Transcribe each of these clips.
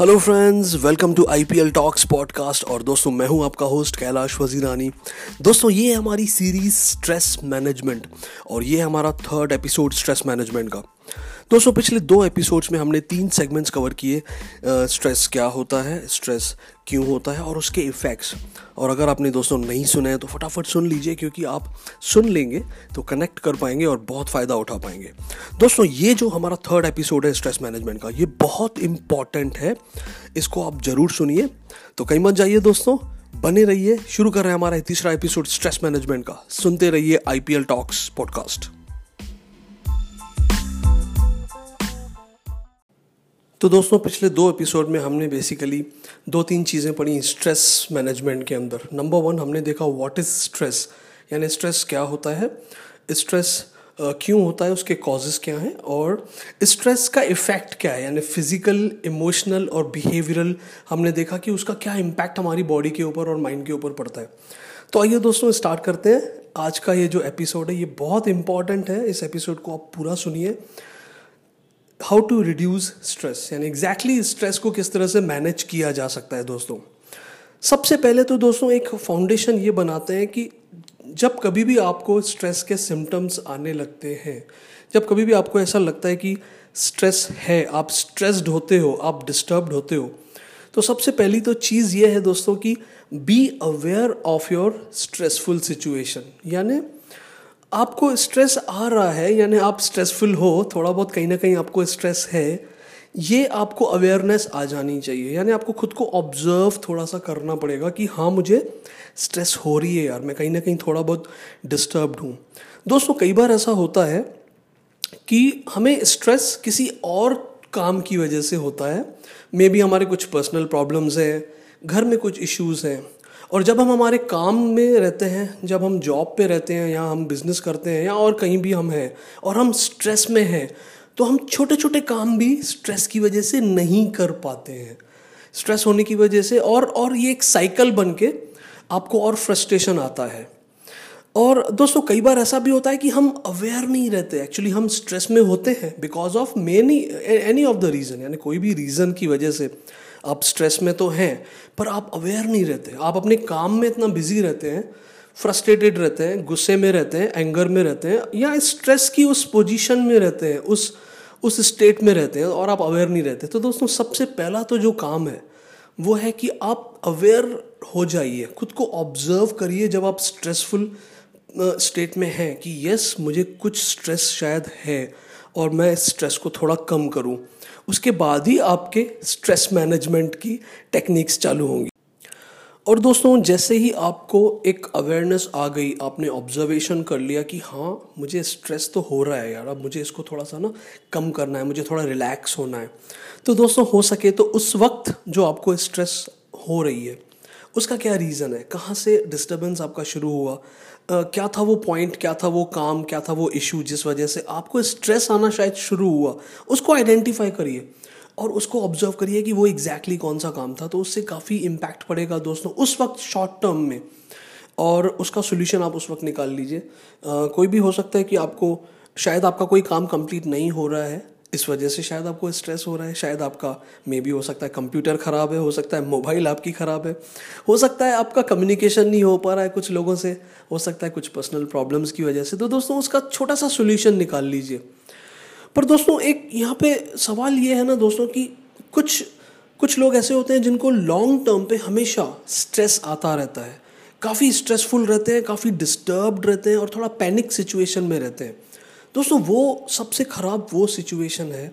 Hello friends welcome to IPL talks podcast और दोस्तों, मैं हूँ आपका होस्ट कैलाश वजीरानी। दोस्तों, ये है हमारी सीरीज़ स्ट्रेस मैनेजमेंट और ये हमारा थर्ड एपिसोड स्ट्रेस मैनेजमेंट का। दोस्तों, पिछले दो एपिसोड्स में हमने तीन सेगमेंट्स कवर किए स्ट्रेस क्या होता है स्ट्रेस क्यों होता है और उसके इफ़ेक्ट्स और अगर आपने दोस्तों नहीं सुने हैं तो फटाफट सुन लीजिए, क्योंकि आप सुन लेंगे तो कनेक्ट कर पाएँगे और बहुत फ़ायदा उठा पाएँगे। दोस्तों, ये जो हमारा थर्ड एपिसोड है स्ट्रेस मैनेजमेंट का, ये बहुत इंपॉर्टेंट है। इसको आप ज़रूर सुनिए। तो कहीं मत जाइए दोस्तों, बने रहिए। शुरू कर रहे हैं हमारा तीसरा एपिसोड स्ट्रेस मैनेजमेंट का। सुनते रहिए आईपीएल टॉक्स पॉडकास्ट तो दोस्तों, पिछले दो एपिसोड में हमने बेसिकली दो तीन चीज़ें पढ़ी स्ट्रेस मैनेजमेंट के अंदर। नंबर वन हमने देखा व्हाट इज़ स्ट्रेस यानी स्ट्रेस क्या होता है? स्ट्रेस क्यों होता है? उसके कॉजेज़ क्या हैं? और स्ट्रेस का इफ़ेक्ट क्या है? यानी फ़िज़िकल इमोशनल और बिहेवियरल हमने देखा कि उसका क्या इम्पैक्ट हमारी बॉडी के ऊपर और माइंड के ऊपर पड़ता है। तो आइए दोस्तों स्टार्ट करते हैं। आज का ये जो एपिसोड है, ये बहुत इंपॉर्टेंट है। इस एपिसोड को आप पूरा सुनिए। हाउ टू रिड्यूस स्ट्रेस यानी एग्जैक्टली स्ट्रेस को किस तरह से मैनेज किया जा सकता है दोस्तों। सबसे पहले तो दोस्तों एक फाउंडेशन ये बनाते हैं कि जब कभी भी आपको स्ट्रेस के सिम्टम्स आने लगते हैं, जब कभी भी आपको ऐसा लगता है कि स्ट्रेस है, आप स्ट्रेस्ड होते हो, आप डिस्टर्ब्ड होते हो तो सबसे पहली तो चीज़ ये है दोस्तों कि be aware of your stressful situation यानी आपको स्ट्रेस आ रहा है, यानी आप स्ट्रेसफुल हो, थोड़ा बहुत कहीं ना कहीं आपको स्ट्रेस है, ये आपको अवेयरनेस आ जानी चाहिए। यानी आपको खुद को ऑब्ज़र्व थोड़ा सा करना पड़ेगा कि हाँ मुझे स्ट्रेस हो रही है यार, मैं कहीं ना कहीं थोड़ा बहुत डिस्टर्ब्ड हूँ। दोस्तों, कई बार ऐसा होता है कि हमें स्ट्रेस किसी और काम की वजह से होता है। मे बी हमारे कुछ पर्सनल प्रॉब्लम्स हैं, घर में कुछ इश्यूज़ हैं और जब हम हमारे काम में रहते हैं, जब हम जॉब पे रहते हैं, या हम बिज़नेस करते हैं, या और कहीं भी हम हैं, और हम स्ट्रेस में हैं तो हम छोटे छोटे काम भी स्ट्रेस की वजह से नहीं कर पाते हैं। स्ट्रेस होने की वजह से और और ये एक साइकिल बन के आपको और फ्रस्ट्रेशन आता है। और दोस्तों, कई बार ऐसा भी होता है कि हम अवेयर नहीं रहते। एक्चुअली हम स्ट्रेस में होते हैं because of many any of the reason यानी कोई भी रीज़न की वजह से। आप स्ट्रेस में तो हैं, पर आप अवेयर नहीं रहते। आप अपने काम में इतना बिज़ी रहते हैं फ्रस्ट्रेटेड रहते हैं, गुस्से में रहते हैं एंगर में रहते हैं, या स्ट्रेस की उस पोजीशन में रहते हैं, उस उस स्टेट में रहते हैं और आप अवेयर नहीं रहते। तो दोस्तों, सबसे पहला तो जो काम है, वो है कि आप अवेयर हो जाइए, खुद को ऑब्ज़र्व करिए जब आप स्ट्रेसफुल स्टेट में हैं कि यस मुझे कुछ स्ट्रेस शायद है और मैं इस स्ट्रेस को थोड़ा कम करूँ। उसके बाद ही आपके स्ट्रेस मैनेजमेंट की टेक्निक्स चालू होंगी। और दोस्तों, जैसे ही आपको एक अवेयरनेस आ गई, आपने ऑब्जर्वेशन कर लिया कि हाँ मुझे स्ट्रेस तो हो रहा है यार, अब मुझे इसको थोड़ा सा ना कम करना है, मुझे थोड़ा रिलैक्स होना है। तो दोस्तों, हो सके तो उस वक्त जो आपको स्ट्रेस हो रही है, उसका क्या रीज़न है? कहाँ से डिस्टर्बेंस आपका शुरू हुआ? क्या था वो पॉइंट क्या था वो काम, क्या था वो इशू जिस वजह से आपको स्ट्रेस आना शायद शुरू हुआ, उसको आइडेंटिफाई करिए। और उसको ऑब्ज़र्व करिए कि वो एग्जैक्टली exactly कौन सा काम था तो उससे काफ़ी इम्पैक्ट पड़ेगा दोस्तों, उस वक्त शॉर्ट टर्म में। और उसका सोल्यूशन आप उस वक्त निकाल लीजिए। कोई भी हो सकता है कि आपको, शायद आपका कोई काम कंप्लीट नहीं हो रहा है इस वजह से शायद आपको स्ट्रेस हो रहा है, शायद आपका मे बी हो सकता है कंप्यूटर ख़राब है, हो सकता है मोबाइल आपकी ख़राब है। हो सकता है आपका कम्युनिकेशन नहीं हो पा रहा है कुछ लोगों से, हो सकता है कुछ पर्सनल प्रॉब्लम्स की वजह से। तो दोस्तों, उसका छोटा सा सोल्यूशन निकाल लीजिए। पर दोस्तों, एक यहाँ पे सवाल ये है ना दोस्तों कि कुछ कुछ लोग ऐसे होते हैं जिनको लॉन्ग टर्म पे हमेशा स्ट्रेस आता रहता है। काफ़ी स्ट्रेसफुल रहते हैं, काफ़ी डिस्टर्ब्ड रहते हैं और थोड़ा पैनिक सिचुएशन में रहते हैं। दोस्तों, वो सबसे ख़राब वो सिचुएशन है।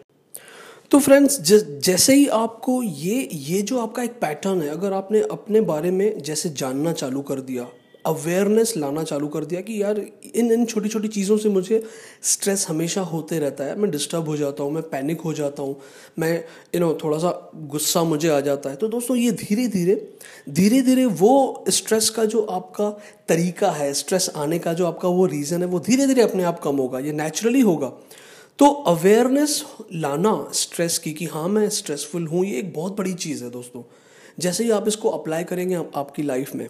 तो फ्रेंड्स जैसे ही आपको ये ये जो आपका एक पैटर्न है, अगर आपने अपने बारे में जैसे जानना चालू कर दिया अवेयरनेस लाना चालू कर दिया कि यार, इन इन छोटी छोटी चीज़ों से मुझे स्ट्रेस हमेशा होते रहता है। मैं डिस्टर्ब हो जाता हूँ, मैं पैनिक हो जाता हूँ, मैं यू नो थोड़ा सा गुस्सा मुझे आ जाता है। तो दोस्तों, ये धीरे धीरे धीरे धीरे वो स्ट्रेस का जो आपका तरीका है स्ट्रेस आने का जो आपका वो रीज़न है, वो धीरे धीरे अपने आप कम होगा, ये नेचुरली होगा। तो अवेयरनेस लाना स्ट्रेस की कि हाँ मैं स्ट्रेसफुल हूँ, ये एक बहुत बड़ी चीज़ है दोस्तों। जैसे ही आप इसको अप्लाई करेंगे आपकी लाइफ में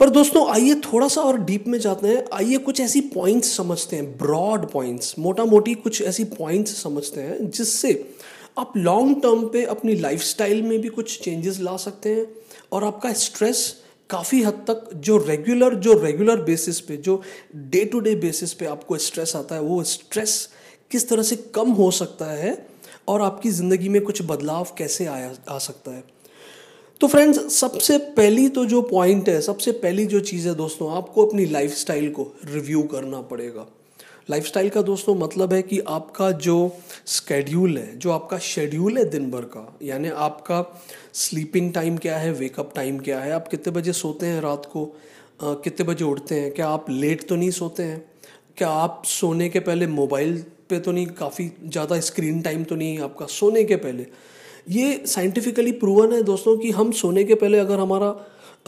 पर दोस्तों, आइए थोड़ा सा और डीप में जाते हैं। आइए कुछ ऐसी पॉइंट्स समझते हैं ब्रॉड पॉइंट्स मोटा मोटी कुछ ऐसी पॉइंट्स समझते हैं, जिससे आप लॉन्ग टर्म पे अपनी लाइफस्टाइल में भी कुछ चेंजेस ला सकते हैं और आपका स्ट्रेस काफ़ी हद तक जो रेगुलर जो रेगुलर बेसिस पे, जो डे टू डे बेसिस पे आपको स्ट्रेस आता है, वो स्ट्रेस किस तरह से कम हो सकता है और आपकी ज़िंदगी में कुछ बदलाव कैसे आया, आ सकता है। तो फ्रेंड्स सबसे पहली तो जो पॉइंट है, सबसे पहली जो चीज़ है दोस्तों, आपको अपनी लाइफस्टाइल को रिव्यू करना पड़ेगा। लाइफस्टाइल का दोस्तों मतलब है कि आपका जो स्केड्यूल है, जो आपका शेड्यूल है दिन भर का, यानी आपका स्लीपिंग टाइम क्या है वेकअप टाइम क्या है, आप कितने बजे सोते हैं रात को कितने बजे उठते हैं, क्या आप लेट तो नहीं सोते हैं? क्या आप सोने के पहले मोबाइल पे तो नहीं, काफ़ी ज़्यादा स्क्रीन टाइम तो नहीं है आपका, सोने के पहले। ये साइंटिफिकली प्रूवन है दोस्तों कि हम सोने के पहले अगर हमारा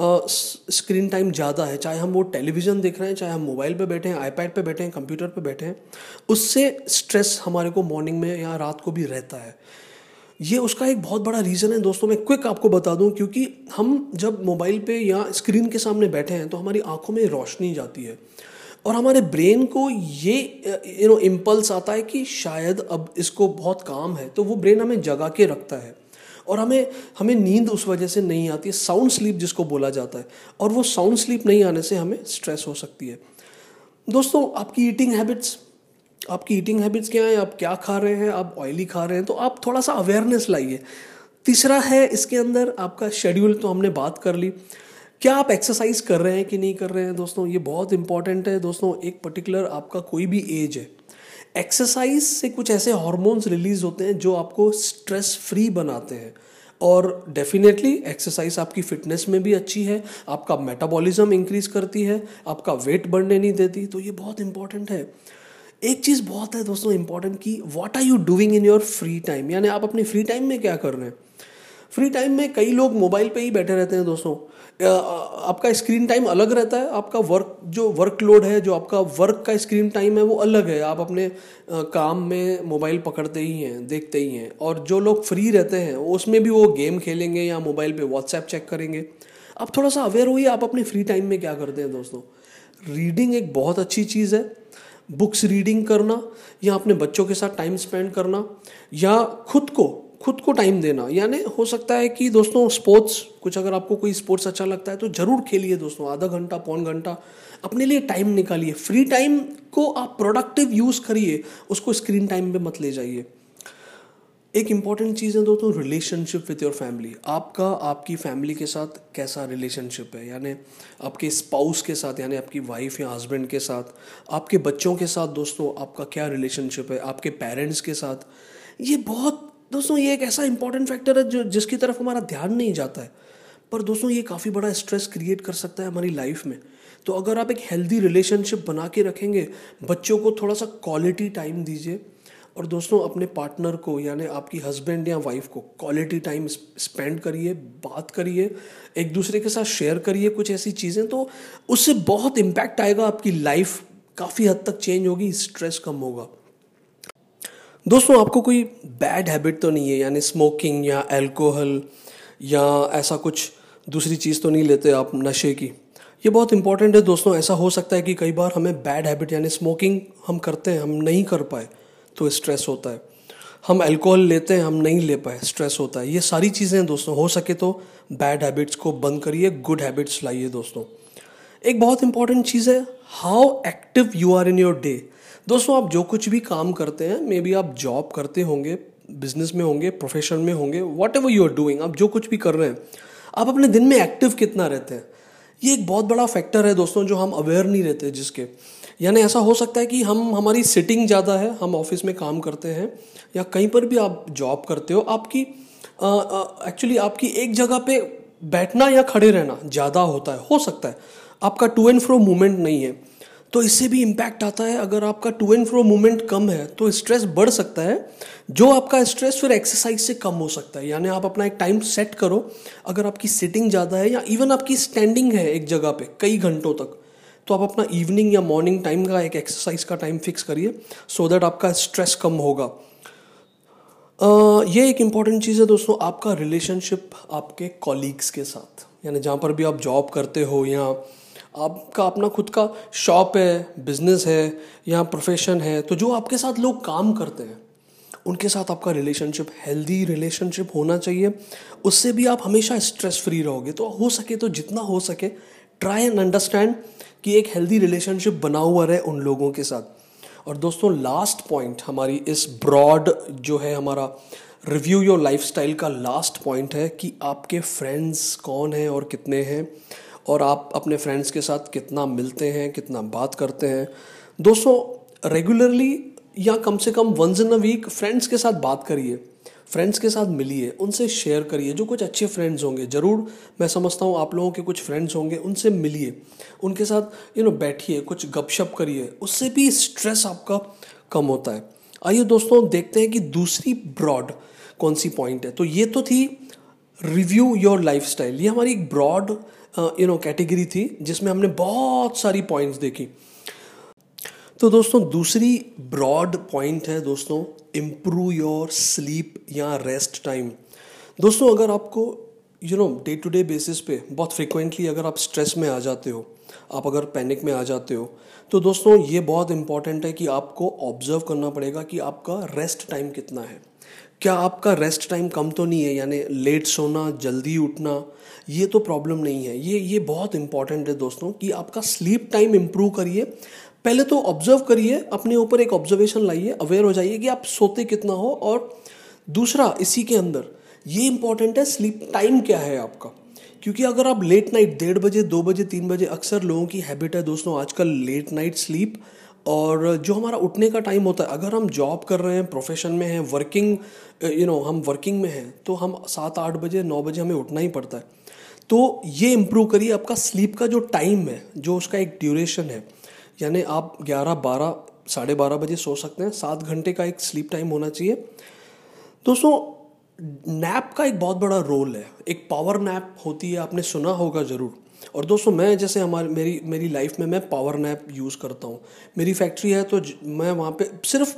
स्क्रीन टाइम ज़्यादा है, चाहे हम वो टेलीविज़न देख रहे हैं, चाहे हम मोबाइल पे बैठे हैं आईपैड पे बैठे हैं कंप्यूटर पे बैठे हैं, उससे स्ट्रेस हमारे को मॉर्निंग में या रात को भी रहता है। ये उसका एक बहुत बड़ा रीज़न है दोस्तों, मैं क्विक आपको बता दूँ, क्योंकि हम जब मोबाइल पे या स्क्रीन के सामने बैठे हैं तो हमारी आँखों में रोशनी जाती है। और हमारे ब्रेन को ये यू नो इम्पल्स आता है कि शायद अब इसको बहुत काम है तो वो ब्रेन हमें जगा के रखता है। और हमें हमें नींद उस वजह से नहीं आती है साउंड स्लीप जिसको बोला जाता है। और वो साउंड स्लीप नहीं आने से हमें स्ट्रेस हो सकती है। दोस्तों, आपकी ईटिंग हैबिट्स आपकी ईटिंग हैबिट्स क्या है? आप क्या खा रहे हैं? आप ऑयली खा रहे हैं? तो आप थोड़ा सा अवेयरनेस लाइए। तीसरा है, इसके अंदर आपका शेड्यूल तो हमने बात कर ली। क्या आप एक्सरसाइज कर रहे हैं कि नहीं कर रहे हैं? दोस्तों, ये बहुत इंपॉर्टेंट है। दोस्तों, एक पर्टिकुलर आपका कोई भी एज है। एक्सरसाइज से कुछ ऐसे हार्मोन्स रिलीज़ होते हैं जो आपको स्ट्रेस फ्री बनाते हैं। और डेफिनेटली एक्सरसाइज आपकी फिटनेस में भी अच्छी है, आपका मेटाबॉलिज्म इंक्रीज करती है, आपका वेट बढ़ने नहीं देती तो ये बहुत इंपॉर्टेंट है। एक चीज़ बहुत है दोस्तों इंपॉर्टेंट कि what are you doing in your free time यानी आप अपने फ्री टाइम में क्या कर रहे हैं? फ्री टाइम में कई लोग मोबाइल पे ही बैठे रहते हैं दोस्तों। आपका स्क्रीन टाइम अलग रहता है? आपका वर्क जो वर्कलोड है, जो आपका वर्क का स्क्रीन टाइम है, वो अलग है। आप अपने काम में मोबाइल पकड़ते ही हैं, देखते ही हैं। और जो लोग फ्री रहते हैं, उसमें भी वो गेम खेलेंगे या मोबाइल पे व्हाट्सएप चेक करेंगे। आप थोड़ा सा अवेयर होइए, आप अपने फ्री टाइम में क्या करते हैं दोस्तों? रीडिंग एक बहुत अच्छी चीज़ है। बुक्स रीडिंग करना, या अपने बच्चों के साथ टाइम स्पेंड करना, या खुद को खुद को टाइम देना। यानी हो सकता है कि दोस्तों स्पोर्ट्स कुछ अगर आपको कोई स्पोर्ट्स अच्छा लगता है तो ज़रूर खेलिए दोस्तों। आधा घंटा, पौन घंटा। अपने लिए टाइम निकालिए। फ्री टाइम को आप प्रोडक्टिव यूज़ करिए। उसको स्क्रीन टाइम पे मत ले जाइए। एक इंपॉर्टेंट चीज़ है दोस्तों रिलेशनशिप विथ योर फैमिली आपका, आपकी फैमिली के साथ कैसा रिलेशनशिप है? यानी आपके स्पाउस के साथ, यानी आपकी वाइफ या हस्बैंड के साथ, आपके बच्चों के साथ दोस्तों, आपका क्या रिलेशनशिप है? आपके पेरेंट्स के साथ। ये बहुत दोस्तों, ये एक ऐसा इंपॉर्टेंट फैक्टर है जो, जिसकी तरफ़ हमारा ध्यान नहीं जाता है। पर दोस्तों, ये काफ़ी बड़ा स्ट्रेस क्रिएट कर सकता है हमारी लाइफ में। तो अगर आप एक हेल्दी रिलेशनशिप बना के रखेंगे, बच्चों को थोड़ा सा क्वालिटी टाइम दीजिए और दोस्तों, अपने पार्टनर को, यानी आपकी हस्बैंड या वाइफ को क्वालिटी टाइम स्पेंड करिए, बात करिए, एक दूसरे के साथ शेयर करिए कुछ ऐसी चीज़ें तो उससे बहुत इम्पैक्ट आएगा, आपकी लाइफ काफ़ी हद तक चेंज होगी स्ट्रेस कम होगा। दोस्तों, आपको कोई बैड हैबिट तो नहीं है? यानी स्मोकिंग या अल्कोहल या ऐसा कुछ दूसरी चीज़ तो नहीं लेते आप नशे की? ये बहुत इंपॉर्टेंट है दोस्तों। ऐसा हो सकता है कि कई बार हमें बैड हैबिट यानी स्मोकिंग हम करते हैं, हम नहीं कर पाए तो स्ट्रेस होता है। हम अल्कोहल लेते हैं, हम नहीं ले पाए स्ट्रेस होता है। ये सारी चीज़ें हैं दोस्तों। हो सके तो बैड हैबिट्स को बंद करिए गुड हैबिट्स लाइए दोस्तों। एक बहुत इंपॉर्टेंट चीज़ है how active you are in your day दोस्तों, आप जो कुछ भी काम करते हैं मे बी आप जॉब करते होंगे बिज़नेस में होंगे प्रोफेशन में होंगे whatever you are doing आप जो कुछ भी कर रहे हैं, आप अपने दिन में एक्टिव कितना रहते हैं? ये एक बहुत बड़ा फैक्टर है दोस्तों, जो हम अवेयर नहीं रहते जिसके। यानी ऐसा हो सकता है कि हम, हमारी सिटिंग ज़्यादा है, हम ऑफ़िस में काम करते हैं, या कहीं पर भी आप जॉब करते हो, आपकी एक्चुअली आपकी एक जगह पे बैठना या खड़े रहना ज़्यादा होता है, हो सकता है। आपका टू एंड फ्रो मूवमेंट नहीं है। तो इससे भी इम्पैक्ट आता है। अगर आपका टू एंड फ्रो मूवमेंट कम है तो स्ट्रेस बढ़ सकता है। जो आपका स्ट्रेस फिर एक्सरसाइज से कम हो सकता है। यानी आप अपना एक टाइम सेट करो। अगर आपकी सिटिंग ज़्यादा है या इवन आपकी स्टैंडिंग है एक जगह पे, कई घंटों तक तो आप अपना इवनिंग या मॉर्निंग टाइम का एक एक्सरसाइज का टाइम फिक्स करिए सो दैट आपका स्ट्रेस कम होगा। ये एक इंपॉर्टेंट चीज़ है दोस्तों, आपका रिलेशनशिप आपके कॉलीग्स के साथ। यानी जहाँ पर भी आप जॉब करते हो या आपका, अपना खुद का शॉप है, बिज़नेस है या प्रोफेशन है तो जो आपके साथ लोग काम करते हैं, उनके साथ आपका रिलेशनशिप हेल्दी रिलेशनशिप होना चाहिए। उससे भी आप हमेशा स्ट्रेस फ्री रहोगे। तो हो सके तो जितना हो सके ट्राई एंड अंडरस्टैंड कि एक हेल्दी रिलेशनशिप बना हुआ रहे उन लोगों के साथ। और दोस्तों लास्ट पॉइंट हमारी इस ब्रॉड जो है हमारा रिव्यू योर लाइफस्टाइल का लास्ट पॉइंट है कि आपके फ्रेंड्स कौन हैं और कितने हैं। और आप अपने फ्रेंड्स के साथ कितना मिलते हैं, कितना बात करते हैं। दोस्तों रेगुलरली या कम से कम once in a week friends के साथ बात करिए फ्रेंड्स के साथ मिलिए, उनसे शेयर करिए, जो कुछ अच्छे फ्रेंड्स होंगे। ज़रूर मैं समझता हूँ आप लोगों के कुछ फ्रेंड्स होंगे, उनसे मिलिए, उनके साथ यू नो बैठिए, कुछ गपशप करिए, उससे भी स्ट्रेस आपका कम होता है। आइए दोस्तों, देखते हैं कि दूसरी ब्रॉड कौन सी पॉइंट है। तो ये तो थी रिव्यू योर लाइफ ये हमारी एक ब्रॉड यू नो कैटेगरी थी, जिसमें हमने बहुत सारी पॉइंट्स देखी। तो दोस्तों, दूसरी ब्रॉड पॉइंट है दोस्तों इम्प्रूव योर स्लीप या रेस्ट टाइम दोस्तों, अगर आपको you know day to day basis पे बहुत फ्रिक्वेंटली अगर आप स्ट्रेस में आ जाते हो, आप अगर पैनिक में आ जाते हो तो दोस्तों, ये बहुत इंपॉर्टेंट है कि आपको ऑब्ज़र्व करना पड़ेगा कि आपका रेस्ट टाइम कितना है। क्या आपका रेस्ट टाइम कम तो नहीं है? यानी लेट सोना, जल्दी उठना, ये तो प्रॉब्लम नहीं है। ये ये बहुत इंपॉर्टेंट है दोस्तों कि आपका स्लीप टाइम इम्प्रूव करिए। पहले तो ऑब्ज़र्व करिए, अपने ऊपर एक ऑब्जर्वेशन लाइए अवेयर हो जाइए कि आप सोते कितना हो। और दूसरा, इसी के अंदर, ये इंपॉर्टेंट है स्लीप टाइम क्या है आपका? क्योंकि अगर आप लेट नाइट डेढ़ बजे, दो बजे, तीन बजे अक्सर लोगों की हैबिट है दोस्तों, आजकल लेट नाइट स्लीप और जो हमारा उठने का टाइम होता है, अगर हम जॉब कर रहे हैं प्रोफेशन में हैं वर्किंग यू नो हम वर्किंग में हैं तो हम सात, आठ बजे, नौ बजे हमें उठना ही पड़ता है। तो ये इम्प्रूव करिए, आपका स्लीप का जो टाइम है, जो उसका एक ड्यूरेशन है, यानी आप ग्यारह, बारह, साढ़े बारह बजे सो सकते हैं, सात घंटे का एक स्लीप टाइम होना चाहिए। दोस्तों नैप का एक बहुत बड़ा रोल है। एक पावर नैप होती है, आपने सुना होगा ज़रूर। और दोस्तों, मैं जैसे हमारी, मेरी मेरी लाइफ में मैं पावर नैप यूज़ करता हूँ। मेरी फैक्ट्री है तो मैं वहाँ पे सिर्फ़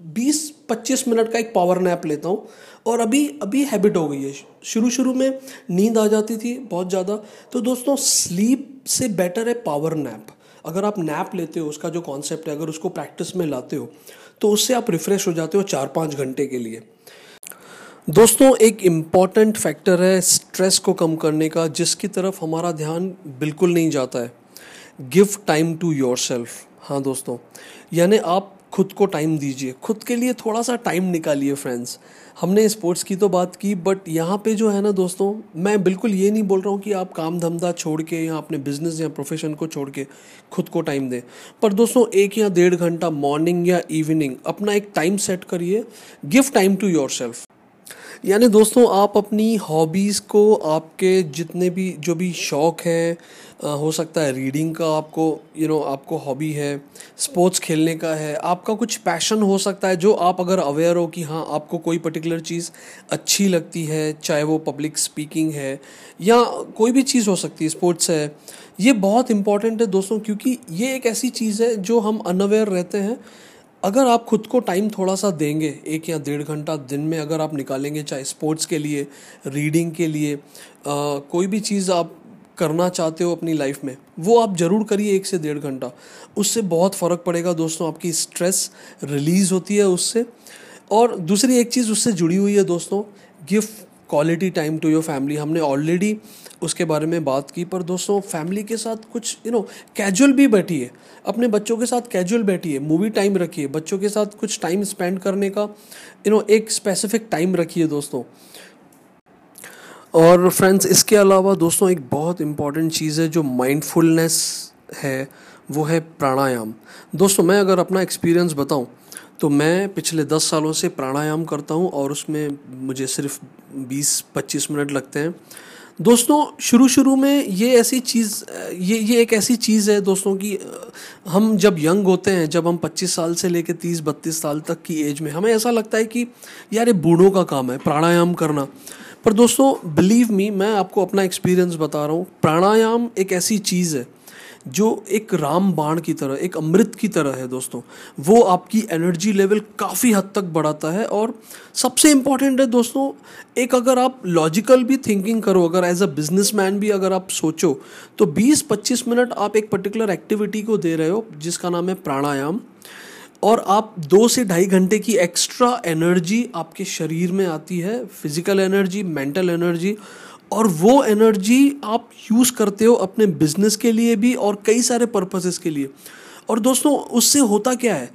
20-25 मिनट का एक पावर नैप लेता हूँ। और अभी अभी हैबिट हो गई है। शुरू शुरू में नींद आ जाती थी बहुत ज़्यादा। तो दोस्तों स्लीप से बेटर है पावर नैप अगर आप नैप लेते हो, उसका जो कॉन्सेप्ट है, अगर उसको प्रैक्टिस में लाते हो तो उससे आप रिफ्रेश हो जाते हो चार पाँच घंटे के लिए। दोस्तों, एक इंपॉर्टेंट फैक्टर है स्ट्रेस को कम करने का, जिसकी तरफ़ हमारा ध्यान बिल्कुल नहीं जाता है। Give time to your self हाँ दोस्तों, यानी आप खुद को टाइम दीजिए। खुद के लिए थोड़ा सा टाइम निकालिए फ्रेंड्स हमने स्पोर्ट्स की तो बात की बट यहाँ पे जो है ना दोस्तों, मैं बिल्कुल ये नहीं बोल रहा हूँ कि आप काम धंधा छोड़ के या अपने बिज़नेस या प्रोफेशन को छोड़ के खुद को टाइम दें। पर दोस्तों, एक या डेढ़ घंटा मॉर्निंग या इवनिंग अपना एक टाइम सेट करिए। Give time to your self यानी दोस्तों आप अपनी हॉबीज़ को आपके जितने भी जो भी शौक़ हैं हो सकता है रीडिंग का आपको यू you नो know, आपको हॉबी है स्पोर्ट्स खेलने का है आपका कुछ पैशन हो सकता है जो आप अगर अवेयर हो कि हाँ आपको कोई पर्टिकुलर चीज़ अच्छी लगती है चाहे वो पब्लिक स्पीकिंग है या कोई भी चीज़ हो सकती है स्पोर्ट्स है ये बहुत इंपॉर्टेंट है दोस्तों क्योंकि ये एक ऐसी चीज़ है जो हम अनअवेयर रहते हैं अगर आप खुद को टाइम थोड़ा सा देंगे एक या डेढ़ घंटा दिन में अगर आप निकालेंगे चाहे स्पोर्ट्स के लिए रीडिंग के लिए आ, कोई भी चीज़ आप करना चाहते हो अपनी लाइफ में वो आप ज़रूर करिए एक से डेढ़ घंटा। उससे बहुत फ़र्क पड़ेगा दोस्तों आपकी स्ट्रेस रिलीज़ होती है उससे। और दूसरी एक चीज़ उससे जुड़ी हुई है दोस्तों give quality time to your family हमने ऑलरेडी उसके बारे में बात की, पर दोस्तों फैमिली के साथ कुछ यू नो कैजुअल भी बैठिए अपने बच्चों के साथ कैजुअल बैठिए मूवी टाइम रखिए बच्चों के साथ कुछ टाइम स्पेंड करने का यू नो एक स्पेसिफिक टाइम रखिए दोस्तों। और फ्रेंड्स इसके अलावा दोस्तों, एक बहुत इंपॉर्टेंट चीज़ है जो माइंडफुलनेस है, वो है प्राणायाम। दोस्तों, मैं अगर अपना एक्सपीरियंस बताऊँ तो मैं पिछले दस सालों से प्राणायाम करता हूँ और उसमें मुझे सिर्फ़ बीस पच्चीस मिनट लगते हैं। दोस्तों शुरू शुरू में ये ऐसी चीज़, ये ये एक ऐसी चीज़ है दोस्तों कि हम जब यंग होते हैं, जब हम 25 साल से लेकर 30 बत्तीस साल तक की एज में, हमें ऐसा लगता है कि, यार, ये बूढ़ों का काम है, प्राणायाम करना। पर दोस्तों बिलीव मी मैं आपको अपना एक्सपीरियंस बता रहा हूँ, प्राणायाम एक ऐसी चीज़ है जो एक राम बाण की तरह, एक अमृत की तरह है दोस्तों, वो आपकी एनर्जी लेवल काफ़ी हद तक बढ़ाता है और सबसे इंपॉर्टेंट है दोस्तों, एक अगर आप लॉजिकल भी थिंकिंग करो, अगर एज अ बिज़नेस भी अगर आप सोचो तो 20-25 मिनट आप एक पर्टिकुलर एक्टिविटी को दे रहे हो, जिसका नाम है प्राणायाम, और आप दो से ढाई घंटे की एक्स्ट्रा एनर्जी आपके शरीर में आती है फ़िज़िकल एनर्जी मेंटल एनर्जी और वो एनर्जी आप यूज़ करते हो अपने बिज़नेस के लिए भी और कई सारे पर्पसेस के लिए। और दोस्तों, उससे होता क्या है?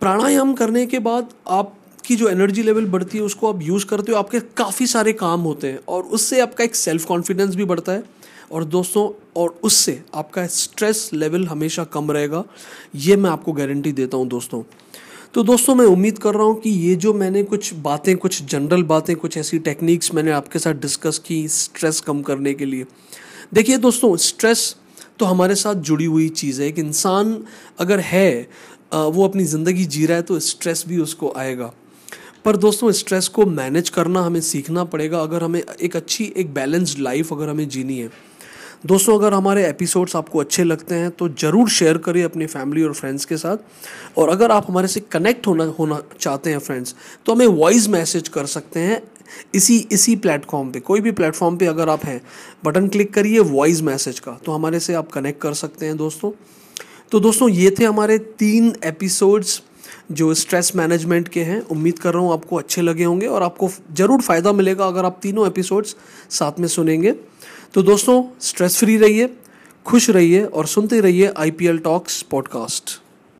प्राणायाम करने के बाद आपकी जो एनर्जी लेवल बढ़ती है, उसको आप यूज़ करते हो, आपके काफ़ी सारे काम होते हैं और उससे आपका एक सेल्फ कॉन्फिडेंस भी बढ़ता है। और दोस्तों, और उससे आपका स्ट्रेस लेवल हमेशा कम रहेगा, ये मैं आपको गारंटी देता हूँ दोस्तों। तो दोस्तों, मैं उम्मीद कर रहा हूँ कि ये जो मैंने कुछ बातें, कुछ जनरल बातें, कुछ ऐसी टेक्निक्स मैंने आपके साथ डिस्कस की स्ट्रेस कम करने के लिए। देखिए दोस्तों स्ट्रेस तो हमारे साथ जुड़ी हुई चीज़ है। एक इंसान अगर है वो अपनी ज़िंदगी जी रहा है तो स्ट्रेस भी उसको आएगा। पर दोस्तों स्ट्रेस को मैनेज करना हमें सीखना पड़ेगा। अगर हमें एक अच्छी, एक बैलेंस्ड लाइफ अगर हमें जीनी है दोस्तों, अगर हमारे एपिसोड्स आपको अच्छे लगते हैं तो ज़रूर शेयर करिए अपनी फैमिली और फ्रेंड्स के साथ। और अगर आप हमारे से कनेक्ट होना होना चाहते हैं फ्रेंड्स तो हमें वॉइस मैसेज कर सकते हैं इसी इसी प्लेटफॉर्म पे। कोई भी प्लेटफॉर्म पे अगर आप हैं बटन क्लिक करिए वॉइस मैसेज का तो हमारे से आप कनेक्ट कर सकते हैं दोस्तों। तो दोस्तों, ये थे हमारे तीन एपिसोड्स जो स्ट्रेस मैनेजमेंट के हैं। उम्मीद कर रहा हूँ आपको अच्छे लगे होंगे और आपको ज़रूर फ़ायदा मिलेगा अगर आप तीनों एपिसोड्स साथ में सुनेंगे। तो दोस्तों स्ट्रेस फ्री रहिए, खुश रहिए और सुनते रहिए I P L talks podcast